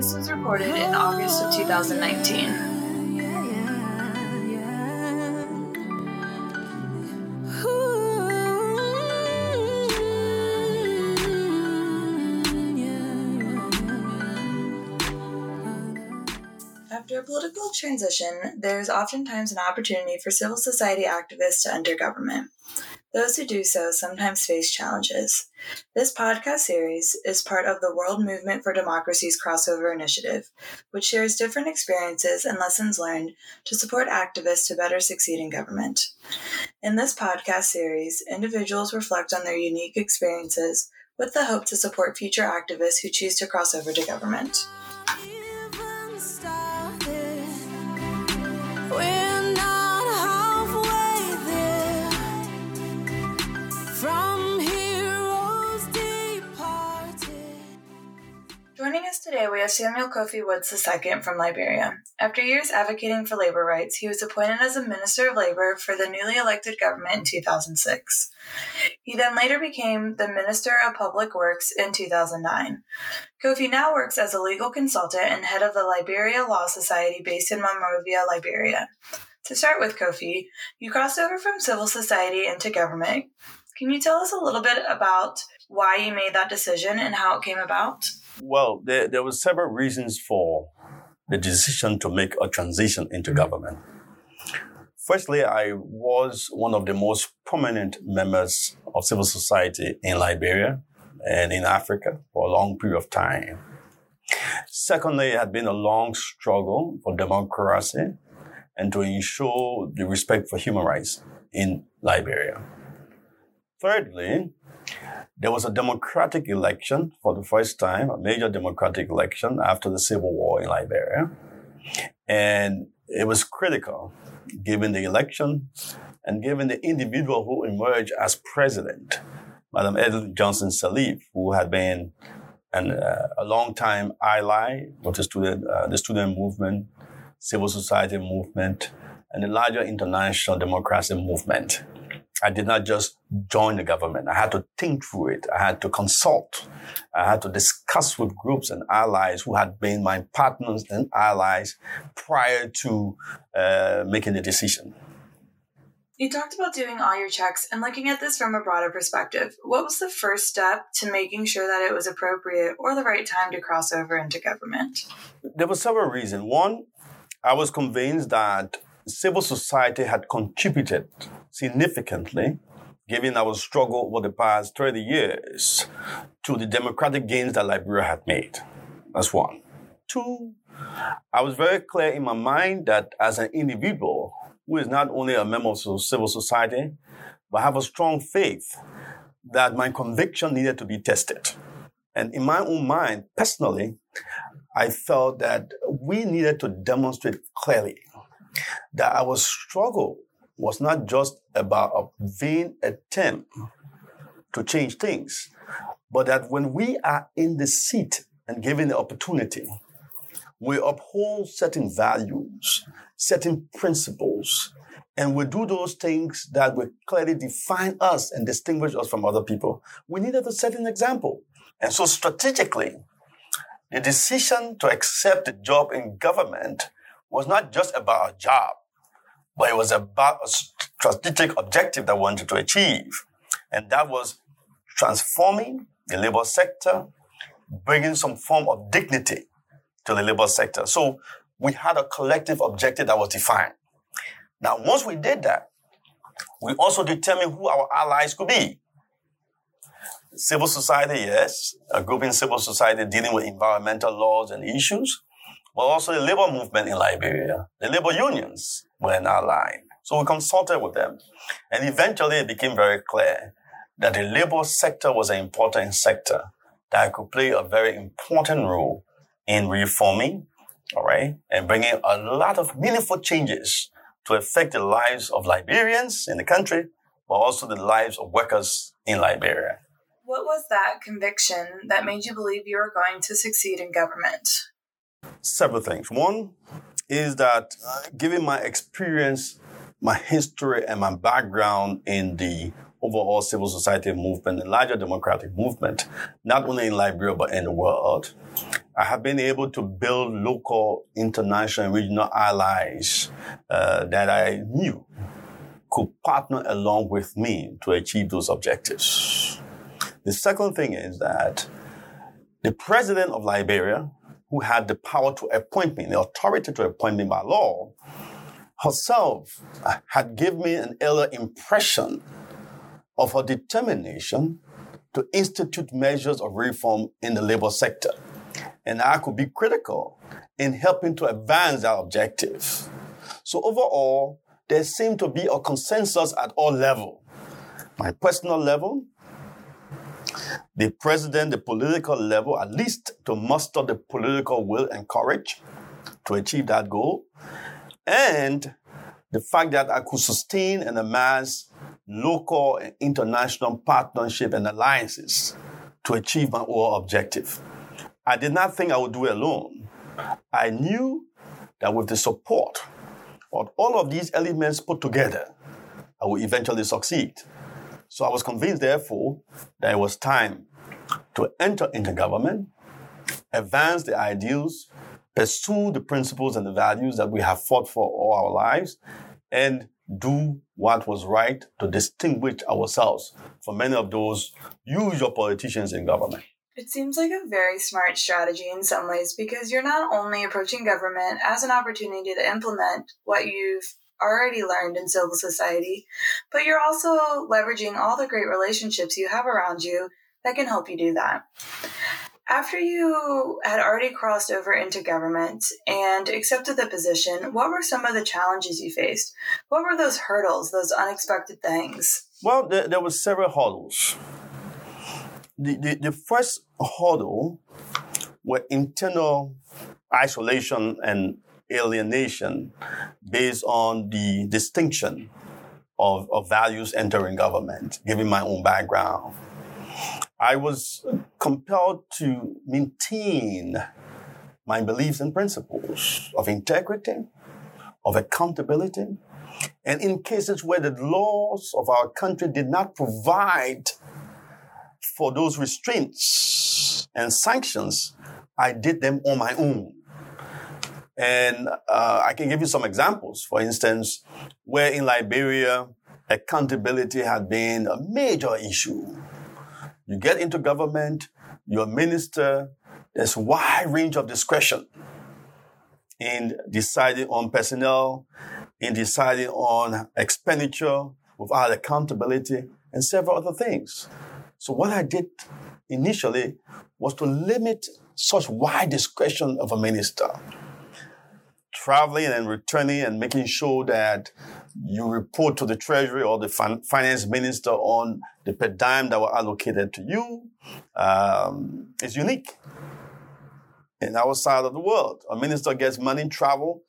This was recorded in August of 2019. After a political transition, there is oftentimes an opportunity for civil society activists to enter government. Those who do so sometimes face challenges. This podcast series is part of the World Movement for Democracy's crossover initiative, which shares different experiences and lessons learned to support activists to better succeed in government. In this podcast series, individuals reflect on their unique experiences with the hope to support future activists who choose to cross over to government. Joining us today, we have Samuel Kofi Woods II from Liberia. After years advocating for labor rights, he was appointed as a Minister of Labor for the newly elected government in 2006. He then later became the Minister of Public Works in 2009. Kofi now works as a legal consultant and head of the Liberia Law Society based in Monrovia, Liberia. To start with, Kofi, you crossed over from civil society into government. Can you tell us a little bit about why you made that decision and how it came about? Well, there, there were several reasons for the decision to make a transition into hmm. government. Firstly, I was one of the most prominent members of civil society in Liberia and in Africa for a long period of time. Secondly, it had been a long struggle for democracy and to ensure the respect for human rights in Liberia. Thirdly, there was a democratic election for the first time, a major democratic election after the civil war in Liberia. And it was critical given the election and given the individual who emerged as president, Madam Ellen Johnson Sirleaf, who had been an, uh, a long time ally of the student, uh, the student movement, civil society movement, and the larger international democracy movement. I did not just join the government. I had to think through it. I had to consult. I had to discuss with groups and allies who had been my partners and allies prior to uh, making the decision. You talked about doing all your checks and looking at this from a broader perspective. What was the first step to making sure that it was appropriate or the right time to cross over into government? There were several reasons. One, I was convinced that civil society had contributed significantly, given our struggle over the past 30 years, to the democratic gains that Liberia had made. That's one. Two, I was very clear in my mind that as an individual who is not only a member of civil society, but have a strong faith that my conviction needed to be tested. And in my own mind, personally, I felt that we needed to demonstrate clearly that our struggle was not just about a vain attempt to change things, but that when we are in the seat and given the opportunity, we uphold certain values, certain principles, and we do those things that will clearly define us and distinguish us from other people. We needed to set an example. And so strategically, the decision to accept a job in government was not just about a job, but it was about a strategic objective that we wanted to achieve. And that was transforming the labor sector, bringing some form of dignity to the labor sector. So we had a collective objective that was defined. Now, once we did that, we also determined who our allies could be. Civil society, yes, a group in civil society dealing with environmental laws and issues but also the labor movement in Liberia. The labor unions were in our line. So we consulted with them. And eventually it became very clear that the labor sector was an important sector that could play a very important role in reforming, all right, and bringing a lot of meaningful changes to affect the lives of Liberians in the country, but also the lives of workers in Liberia. What was that conviction that made you believe you were going to succeed in government? Several things. One is that given my experience, my history, and my background in the overall civil society movement and larger democratic movement, not only in Liberia but in the world. I have been able to build local, international, and regional allies uh, that I knew could partner along with me to achieve those objectives. The second thing is that the president of Liberia, who had the power to appoint me, the authority to appoint me by law, herself uh, had given me an earlier impression of her determination to institute measures of reform in the labor sector. And I could be critical in helping to advance that objective. So overall, there seemed to be a consensus at all levels. My personal level, the president, the political level, at least to muster the political will and courage to achieve that goal, and the fact that I could sustain and amass local and international partnership and alliances to achieve my overall objective. I did not think I would do it alone. I knew that with the support of all of these elements put together, I would eventually succeed. So I was convinced, therefore, that it was time to enter into government, advance the ideals, pursue the principles and the values that we have fought for all our lives, and do what was right to distinguish ourselves from many of those usual politicians in government. It seems like a very smart strategy in some ways because you're not only approaching government as an opportunity to implement what you've already learned in civil society, but you're also leveraging all the great relationships you have around you that can help you do that. After you had already crossed over into government and accepted the position, what were some of the challenges you faced? What were those hurdles, those unexpected things? Well, there, there were several hurdles. The, the, the first hurdle were internal isolation and alienation based on the distinction of, of values entering government, given my own background. I was compelled to maintain my beliefs and principles of integrity, of accountability, and in cases where the laws of our country did not provide for those restraints and sanctions, I did them on my own. And uh, I can give you some examples. For instance, where in Liberia, accountability had been a major issue you get into government, you're a minister, there's a wide range of discretion in deciding on personnel, in deciding on expenditure without accountability, and several other things. So what I did initially was to limit such wide discretion of a minister. Traveling and returning and making sure that you report to the treasury or the fin- finance minister on the per diem that were allocated to you um, is unique in our side of the world. A minister gets money in travel,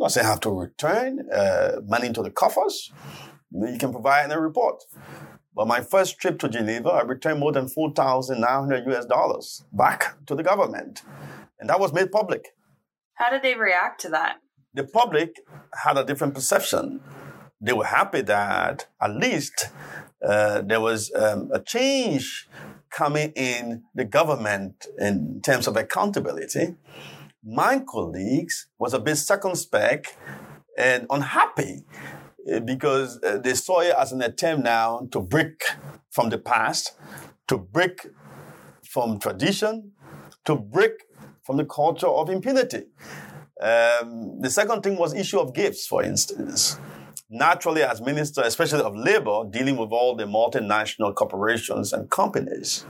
doesn't have to return uh, money into the coffers. You can provide a report. But my first trip to Geneva, I returned more than 4,900 US dollars back to the government. And that was made public. How did they react to that? The public had a different perception. They were happy that at least uh, there was um, a change coming in the government in terms of accountability. My colleagues was a bit circumspect and unhappy uh, because uh, they saw it as an attempt now to break from the past, to break from tradition, to break from the culture of impunity. Um, the second thing was issue of gifts, for instance naturally, as Minister, especially of Labor, dealing with all the multinational corporations and companies,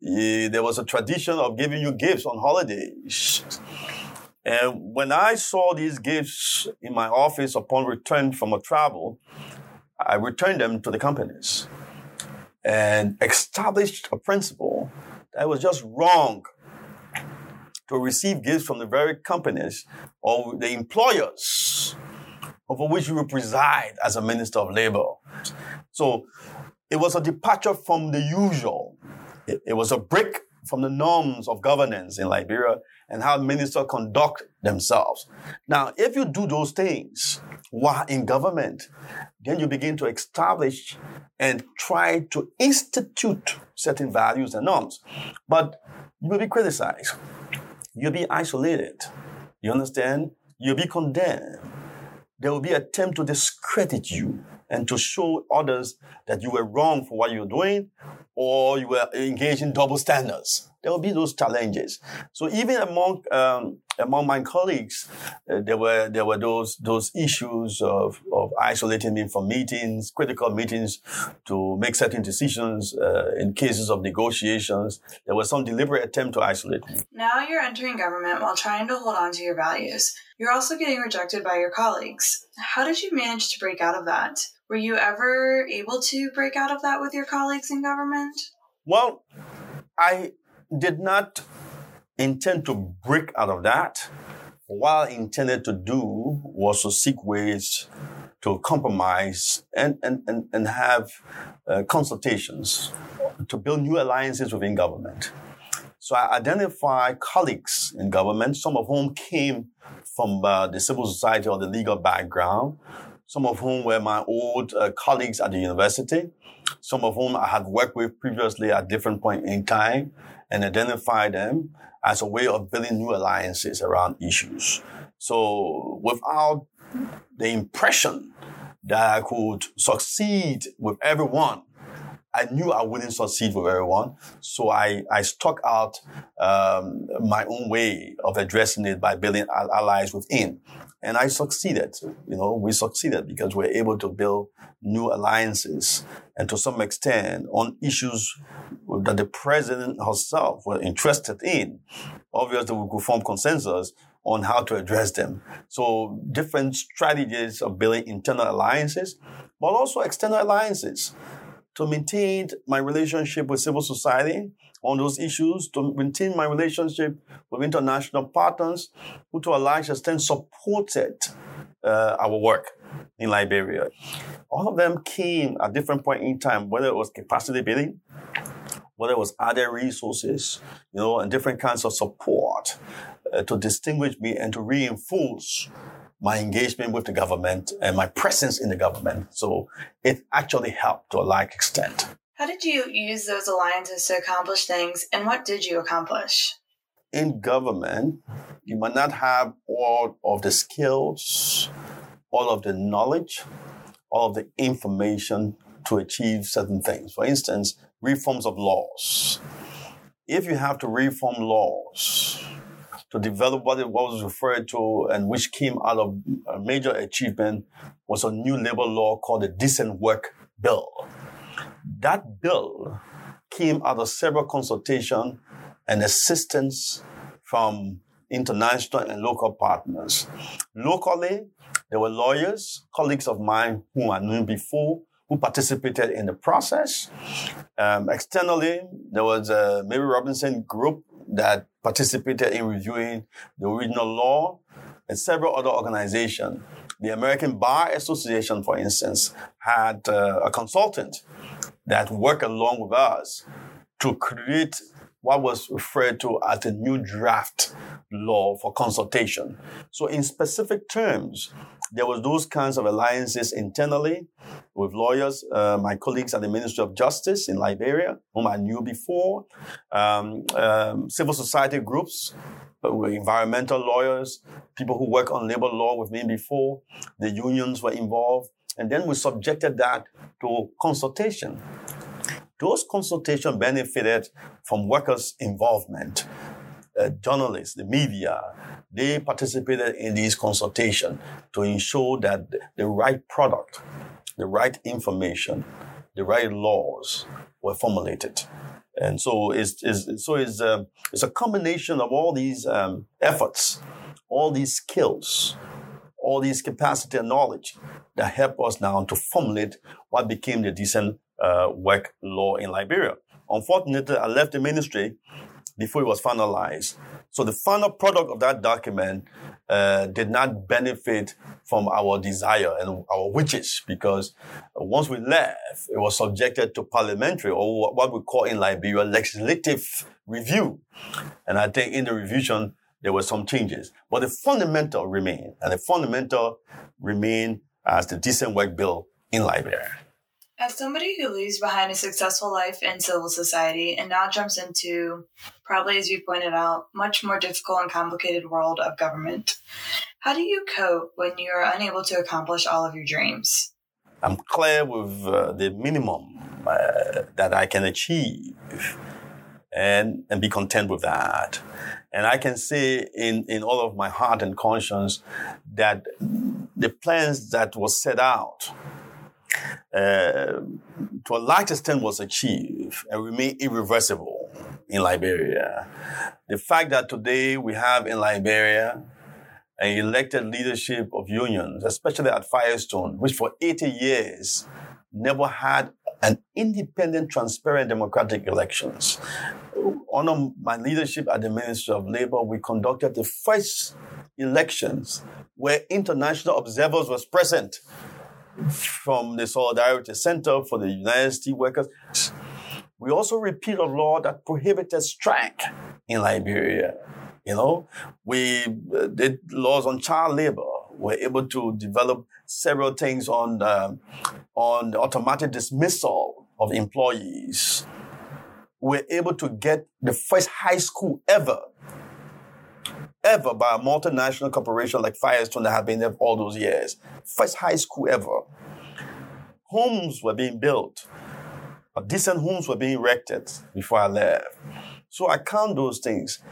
there was a tradition of giving you gifts on holidays. And when I saw these gifts in my office upon return from a travel, I returned them to the companies and established a principle that was just wrong to receive gifts from the very companies or the employers over which you will preside as a minister of labor. So it was a departure from the usual. It, it was a break from the norms of governance in Liberia and how ministers conduct themselves. Now, if you do those things while in government, then you begin to establish and try to institute certain values and norms. But you will be criticized. You'll be isolated. You understand? You'll be condemned. There will be attempt to discredit you and to show others that you were wrong for what you're doing or you were engaged in double standards. There will be those challenges. So even among um, among my colleagues, uh, there were there were those those issues of, of isolating me from meetings, critical meetings, to make certain decisions uh, in cases of negotiations. There was some deliberate attempt to isolate me. Now you're entering government while trying to hold on to your values. You're also getting rejected by your colleagues. How did you manage to break out of that? Were you ever able to break out of that with your colleagues in government? Well, I did not intend to break out of that. What I intended to do was to seek ways to compromise and, and, and, and have uh, consultations to build new alliances within government. So I identify colleagues in government, some of whom came from uh, the civil society or the legal background, some of whom were my old uh, colleagues at the university, some of whom I had worked with previously at different point in time, and identify them as a way of building new alliances around issues. So without the impression that I could succeed with everyone I knew I wouldn't succeed with everyone. So I, I stuck out um, my own way of addressing it by building allies within. And I succeeded. You know, we succeeded because we were able to build new alliances and to some extent on issues that the president herself were interested in. Obviously, we could form consensus on how to address them. So different strategies of building internal alliances, but also external alliances to maintain my relationship with civil society on those issues, to maintain my relationship with international partners who to a large extent supported uh, our work in Liberia. All of them came at different point in time, whether it was capacity building, whether it was other resources, you know, and different kinds of support uh, to distinguish me and to reinforce my engagement with the government and my presence in the government. So it actually helped to a large extent. How did you use those alliances to accomplish things, and what did you accomplish? In government, you might not have all of the skills, all of the knowledge, all of the information to achieve certain things. For instance, reforms of laws. If you have to reform laws, to develop what, it, was referred to and which came out of a major achievement was a new labor law called the Decent Work Bill. That bill came out of several consultation and assistance from international and local partners. Locally, there were lawyers, colleagues of mine whom I knew before, who participated in the process. Um, externally, there was a Mary Robinson group that participated in reviewing the original law and several other organizations. The American Bar Association, for instance, had uh, a consultant that worked along with us to create what was referred to as a new draft law for consultation. So in specific terms, there was those kinds of alliances internally with lawyers, uh, my colleagues at the Ministry of Justice in Liberia, whom I knew before, um, um, civil society groups, uh, environmental lawyers, people who work on labor law with me before, the unions were involved, and then we subjected that to consultation. Those consultations benefited from workers' involvement. Uh, journalists, the media, they participated in these consultations to ensure that the right product, the right information, the right laws were formulated. And so it's, it's so it's, um, it's a combination of all these um, efforts, all these skills, all these capacity and knowledge that help us now to formulate what became the decent uh, work law in Liberia. Unfortunately, I left the ministry before it was finalized. So the final product of that document uh, did not benefit from our desire and our wishes because once we left, it was subjected to parliamentary or what we call in Liberia legislative review. And I think in the revision, there were some changes, but the fundamental remain, and the fundamental remain as the decent work bill in Liberia. As somebody who leaves behind a successful life in civil society and now jumps into, probably as you pointed out, much more difficult and complicated world of government, how do you cope when you are unable to accomplish all of your dreams? I'm clear with uh, the minimum uh, that I can achieve and, and be content with that. And I can say in, in all of my heart and conscience that the plans that was set out uh, to a large extent was achieved and remain irreversible in Liberia. The fact that today we have in Liberia an elected leadership of unions, especially at Firestone, which for 80 years never had an independent, transparent, democratic elections. Under my leadership at the Ministry of Labor, we conducted the first elections where international observers was present from the Solidarity Center for the United States Workers. We also repealed a law that prohibited strike in Liberia. You know, we uh, did laws on child labor. We're able to develop several things on the, on the automatic dismissal of employees. We're able to get the first high school ever ever by a multinational corporation like Firestone that had been there for all those years. First high school ever. Homes were being built. Decent homes were being erected before I left. So I count those things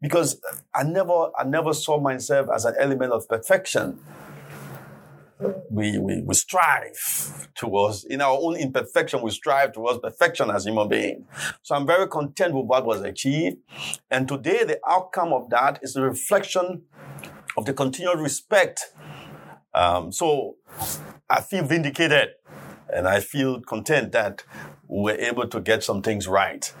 because I never, I never saw myself as an element of perfection we, we, we strive towards, in our own imperfection, we strive towards perfection as human beings. So I'm very content with what was achieved. And today, the outcome of that is a reflection of the continued respect. Um, so I feel vindicated and I feel content that we're able to get some things right.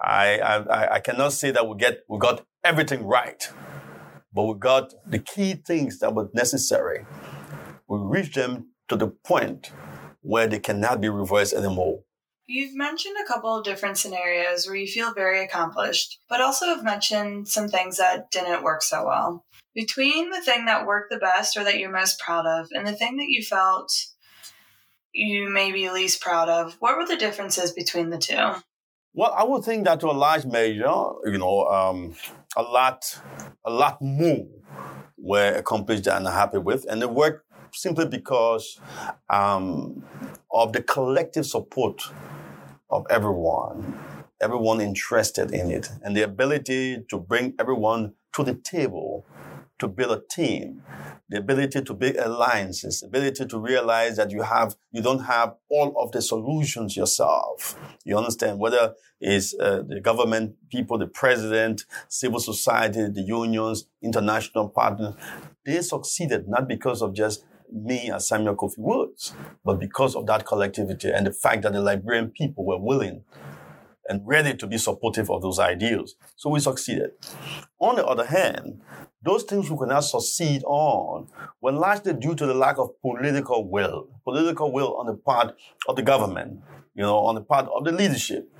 I, I, I cannot say that we get, we got everything right, but we got the key things that were necessary we reach them to the point where they cannot be reversed anymore. You've mentioned a couple of different scenarios where you feel very accomplished, but also have mentioned some things that didn't work so well. Between the thing that worked the best or that you're most proud of and the thing that you felt you may be least proud of, what were the differences between the two? Well, I would think that to a large measure, you know, um, a lot, a lot more were accomplished I'm happy with, and the work simply because um, of the collective support of everyone, everyone interested in it, and the ability to bring everyone to the table to build a team, the ability to build alliances, the ability to realize that you have, you don't have all of the solutions yourself. You understand whether it's uh, the government, people, the president, civil society, the unions, international partners. They succeeded not because of just me as Samuel Kofi Woods, but because of that collectivity and the fact that the Liberian people were willing and ready to be supportive of those ideals. So we succeeded. On the other hand, those things we could not succeed on were largely due to the lack of political will, political will on the part of the government, you know, on the part of the leadership.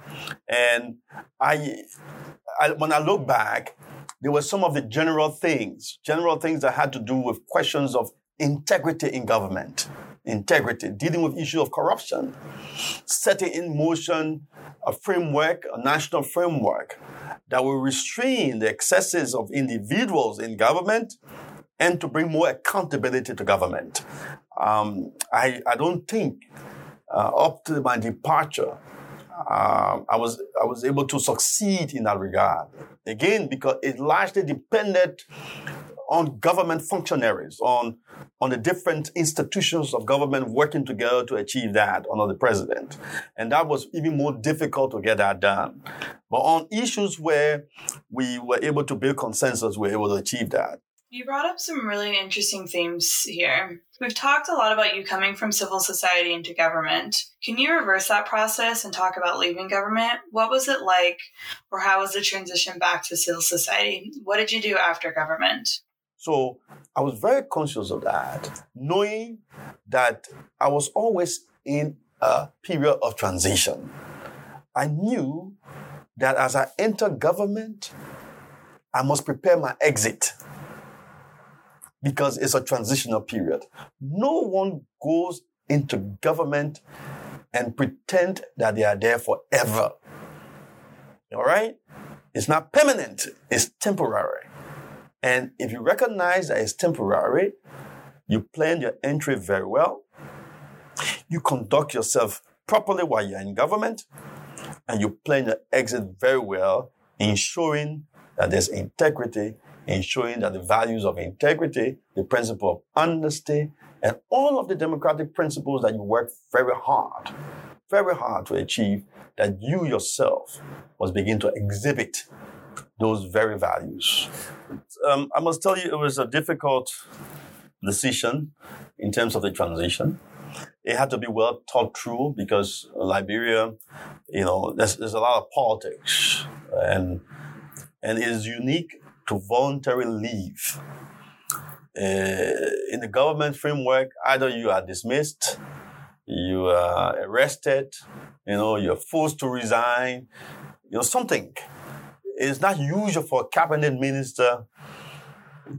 And I, I when I look back, there were some of the general things, general things that had to do with questions of integrity in government, integrity, dealing with issues of corruption, setting in motion a framework, a national framework that will restrain the excesses of individuals in government and to bring more accountability to government. Um, I, I don't think uh, up to my departure, uh, I was I was able to succeed in that regard. Again, because it largely depended on government functionaries, on, on the different institutions of government working together to achieve that under the president. And that was even more difficult to get that done. But on issues where we were able to build consensus, we were able to achieve that. You brought up some really interesting themes here. We've talked a lot about you coming from civil society into government. Can you reverse that process and talk about leaving government? What was it like, or how was the transition back to civil society? What did you do after government? So I was very conscious of that, knowing that I was always in a period of transition. I knew that as I enter government, I must prepare my exit because it's a transitional period. No one goes into government and pretend that they are there forever. All right? It's not permanent, it's temporary. And if you recognize that it's temporary, you plan your entry very well, you conduct yourself properly while you're in government, and you plan your exit very well, ensuring that there's integrity ensuring that the values of integrity, the principle of honesty, and all of the democratic principles that you work very hard, very hard to achieve, that you yourself must begin to exhibit those very values. Um, I must tell you, it was a difficult decision in terms of the transition. It had to be well thought through because Liberia, you know, there's, there's a lot of politics and and it is unique to voluntarily leave. Uh, in the government framework, either you are dismissed, you are arrested, you know, you're forced to resign, you know, something. It's not usual for a cabinet minister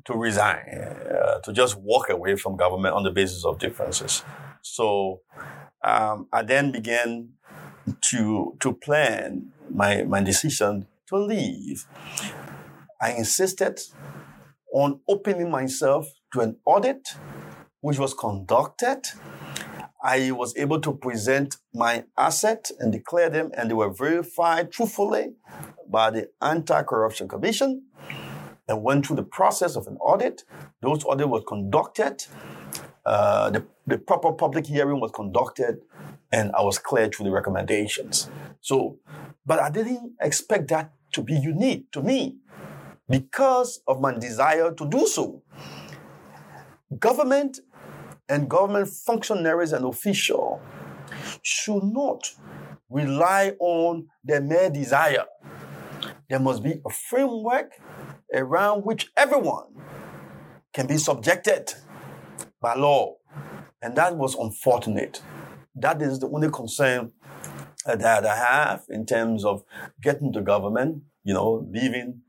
to resign, uh, to just walk away from government on the basis of differences. So um, I then began to to plan my my decision to leave. I insisted on opening myself to an audit, which was conducted. I was able to present my asset and declare them, and they were verified truthfully by the Anti-Corruption Commission and went through the process of an audit. Those audit was conducted. Uh, the, the proper public hearing was conducted, and I was cleared through the recommendations. So, but I didn't expect that to be unique to me because of my desire to do so. Government and government functionaries and officials should not rely on their mere desire. There must be a framework around which everyone can be subjected by law. And that was unfortunate. That is the only concern uh, that I have in terms of getting to government, you know, leaving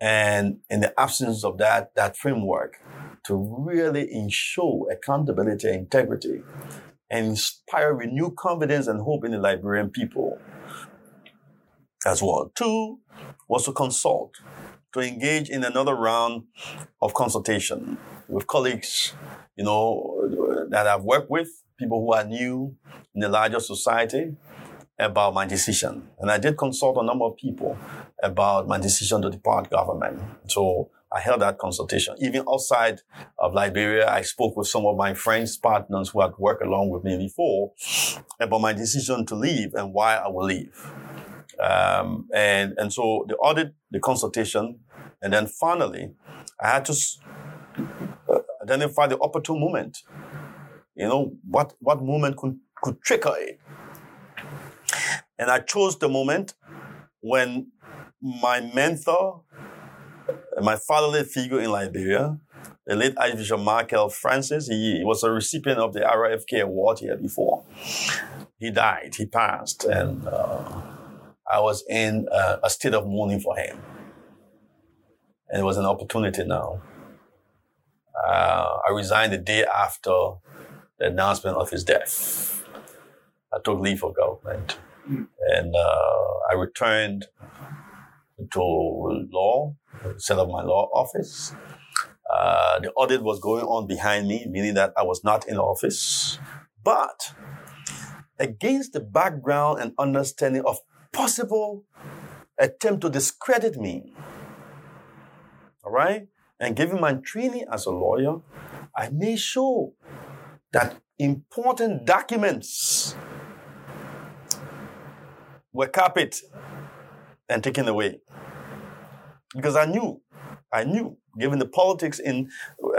and in the absence of that, that framework to really ensure accountability and integrity and inspire renewed confidence and hope in the Liberian people as well. Two was to consult, to engage in another round of consultation with colleagues, you know, that I've worked with, people who are new in the larger society, about my decision. And I did consult a number of people about my decision to depart government. So I held that consultation. Even outside of Liberia, I spoke with some of my friends, partners who had worked along with me before about my decision to leave and why I will leave. Um, and, and so the audit, the consultation, and then finally, I had to uh, identify the opportune moment. You know, what, what moment could, could trigger it? And I chose the moment when my mentor, my father fatherly figure in Liberia, the late Archbishop Michael Francis, he, he, was a recipient of the RFK award here before. He died, he passed, and uh, I was in uh, a state of mourning for him. And it was an opportunity now. Uh, I resigned the day after the announcement of his death. I took leave of government. And uh, I returned to law, set up my law office. Uh, the audit was going on behind me, meaning that I was not in the office. But against the background and understanding of possible attempt to discredit me, all right, and given my training as a lawyer, I made sure that important documents were copied and taken away. Because I knew I knew, given the politics in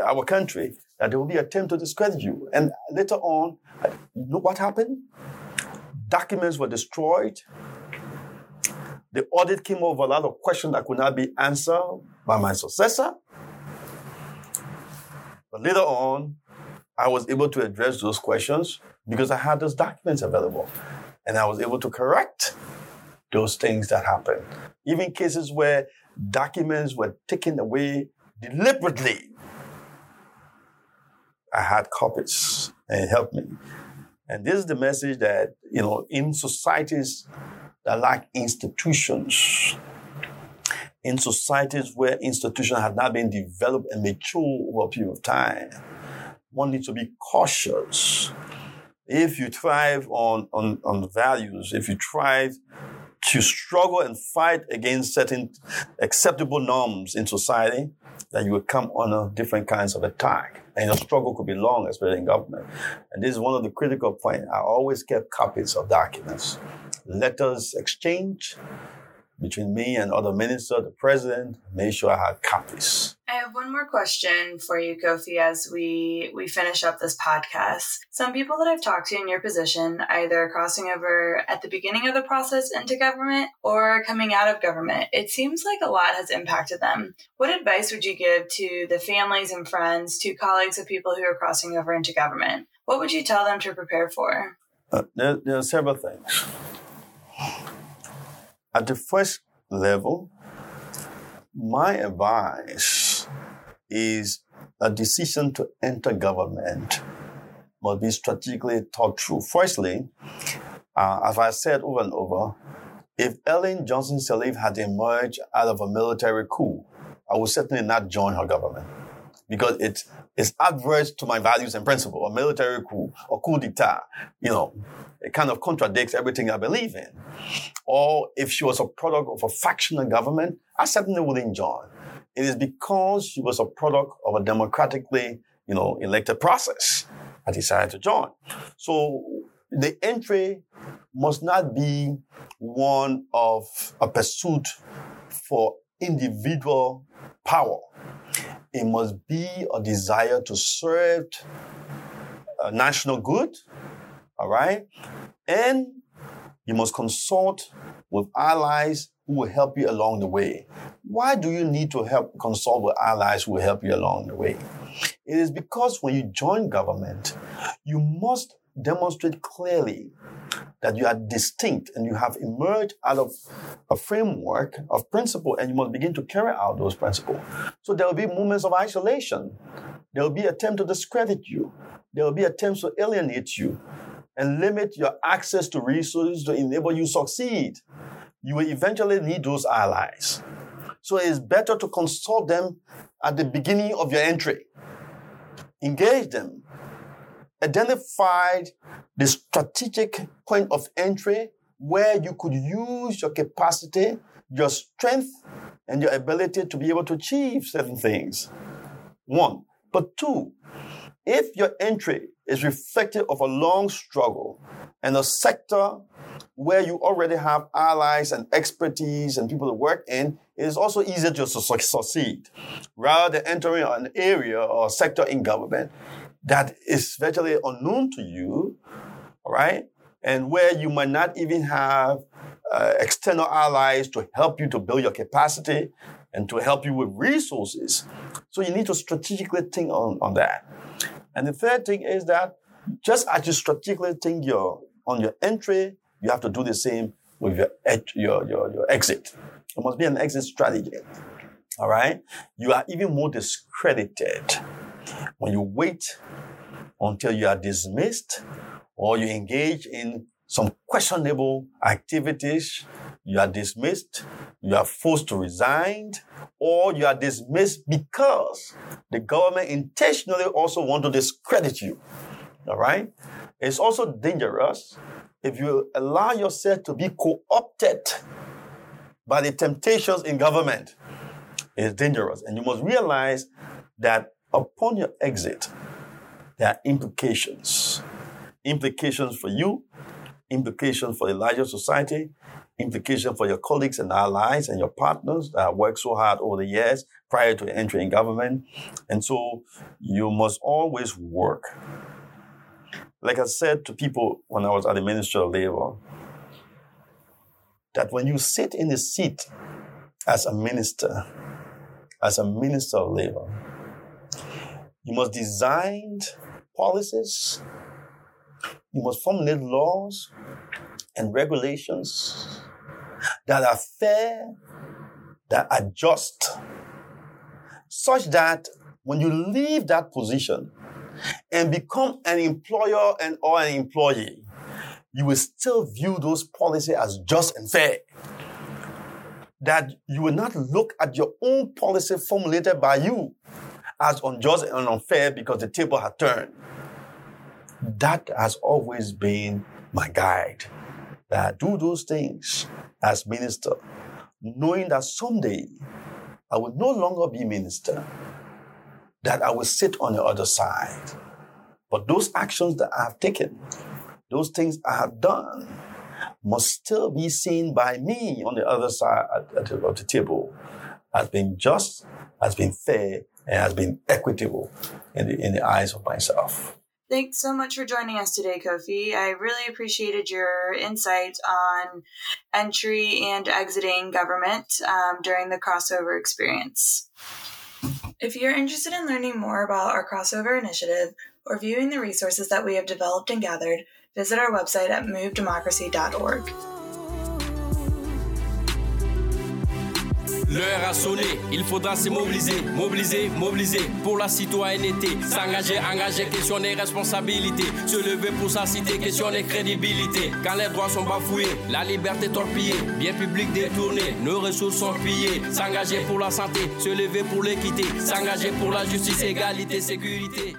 our country, that there will be attempt to discredit you. And later on, you know what happened? Documents were destroyed. The audit came over a lot of questions that could not be answered by my successor. But later on, I was able to address those questions because I had those documents available. And I was able to correct those things that happen. Even cases where documents were taken away deliberately, I had copies and it helped me. And this is the message that, you know, in societies that lack institutions, in societies where institutions have not been developed and mature over a period of time, one needs to be cautious. If you thrive on, on, on values, if you thrive to struggle and fight against certain acceptable norms in society, that you would come under different kinds of attack. And your struggle could be long, especially in government. And this is one of the critical points. I always kept copies of documents, letters exchanged, between me and other ministers, the president, made sure I had copies. I have one more question for you, Kofi, as we we finish up this podcast. Some people that I've talked to in your position, either crossing over at the beginning of the process into government or coming out of government, it seems like a lot has impacted them. What advice would you give to the families and friends, to colleagues of people who are crossing over into government? What would you tell them to prepare for? Uh, there, there are several things. At the first level, my advice is a decision to enter government must be strategically thought through. Firstly, uh, as I said over and over, if Ellen Johnson Sirleaf had emerged out of a military coup, I would certainly not join her government because it is adverse to my values and principle, A military coup or coup d'etat, you know, it kind of contradicts everything I believe in. Or if she was a product of a factional government, I certainly wouldn't join. It is because she was a product of a democratically, you know, elected process. I decided to join. So the entry must not be one of a pursuit for individual power. It must be a desire to serve a national good, all right? And you must consult with allies who will help you along the way. Why do you need to help consult with allies who will help you along the way? It is because when you join government, you must demonstrate clearly that you are distinct and you have emerged out of a framework of principle and you must begin to carry out those principles. So there will be moments of isolation. There will be attempts to discredit you. There will be attempts to alienate you and limit your access to resources to enable you succeed. You will eventually need those allies. So it's better to consult them at the beginning of your entry. Engage them. Identify the strategic point of entry where you could use your capacity, your strength, and your ability to be able to achieve certain things. One. But two, if your entry is reflective of a long struggle and a sector where you already have allies and expertise and people to work in, it is also easier to succeed rather than entering an area or sector in government that is virtually unknown to you, all right? And where you might not even have uh, external allies to help you to build your capacity and to help you with resources. So you need to strategically think on, on that. And the third thing is that just as you strategically think your, on your entry, you have to do the same with your, your, your, your exit. It must be an exit strategy. All right? You are even more discredited when you wait until you are dismissed or you engage in some questionable activities, you are dismissed, you are forced to resign, or you are dismissed because the government intentionally also want to discredit you. All right? It's also dangerous if you allow yourself to be co-opted by the temptations in government. It's dangerous. And you must realize that upon your exit, there are implications. Implications for you, implication for the larger society, implication for your colleagues and allies and your partners that worked so hard over the years prior to entering government. And so you must always work. Like I said to people when I was at the Ministry of Labor, that when you sit in the seat as a minister, as a minister of labor, you must design policies, you must formulate laws and regulations that are fair, that are just, such that when you leave that position and become an employer and or an employee, you will still view those policies as just and fair. That you will not look at your own policy formulated by you as unjust and unfair because the table had turned. That has always been my guide. That I do those things as minister, knowing that someday I will no longer be minister, that I will sit on the other side. But those actions that I have taken, those things I have done, must still be seen by me on the other side of the table as being just, as being fair, and has been equitable in the, in the eyes of myself. Thanks so much for joining us today, Kofi. I really appreciated your insight on entry and exiting government um, during the crossover experience. If you're interested in learning more about our crossover initiative or viewing the resources that we have developed and gathered, visit our website at movedemocracy.org. L'heure a sonné, il faudra se mobiliser, mobiliser, mobiliser pour la citoyenneté. S'engager, engager, questionner responsabilité. Se lever pour sa cité, questionner crédibilité. Quand les droits sont bafoués, la liberté torpillée, bien public détourné, nos ressources sont pillées. S'engager pour la santé, se lever pour l'équité. S'engager pour la justice, égalité, sécurité.